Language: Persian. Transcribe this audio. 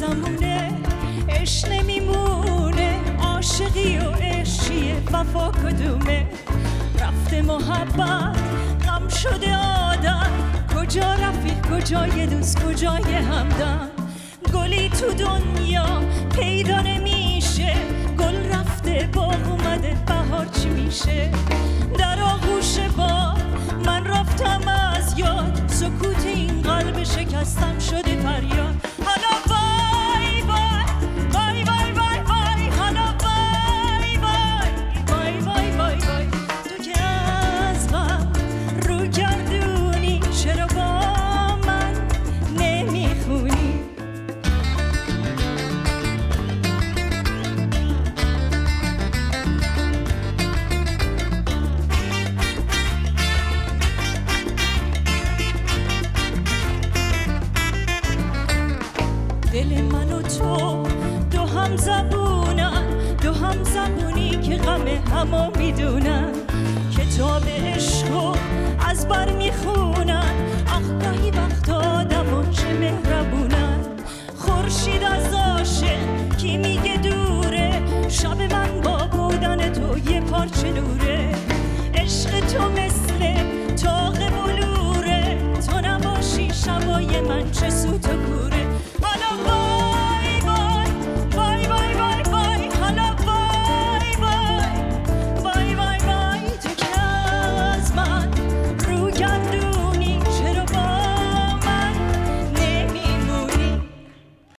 واسمونه عشق نمیمونه. عاشقی و عشقیه وفا کدومه؟ رفته محبت غم شده آدم. کجا رفیق یه دوست کجا یه همدم؟ گلی تو دنیا پیدا نمیشه. گل رفته باغ اومده بهار چی میشه؟ در آغوش با من رفتم از یاد. سکوت این قلب شکستم شده فریاد. دل من و تو دو هم زبونن دو هم زبونی که غم همو می‌دونن. کتاب عشقو از بر می‌خونن. آخ گاهی وقت آدم و چه مهربونن. خورشید از عاشق کی میگه دوره؟ شب من با بودن تو یه پارچه نوره عشق تو مثل تاق بلوره. تو نباشی شبای من چه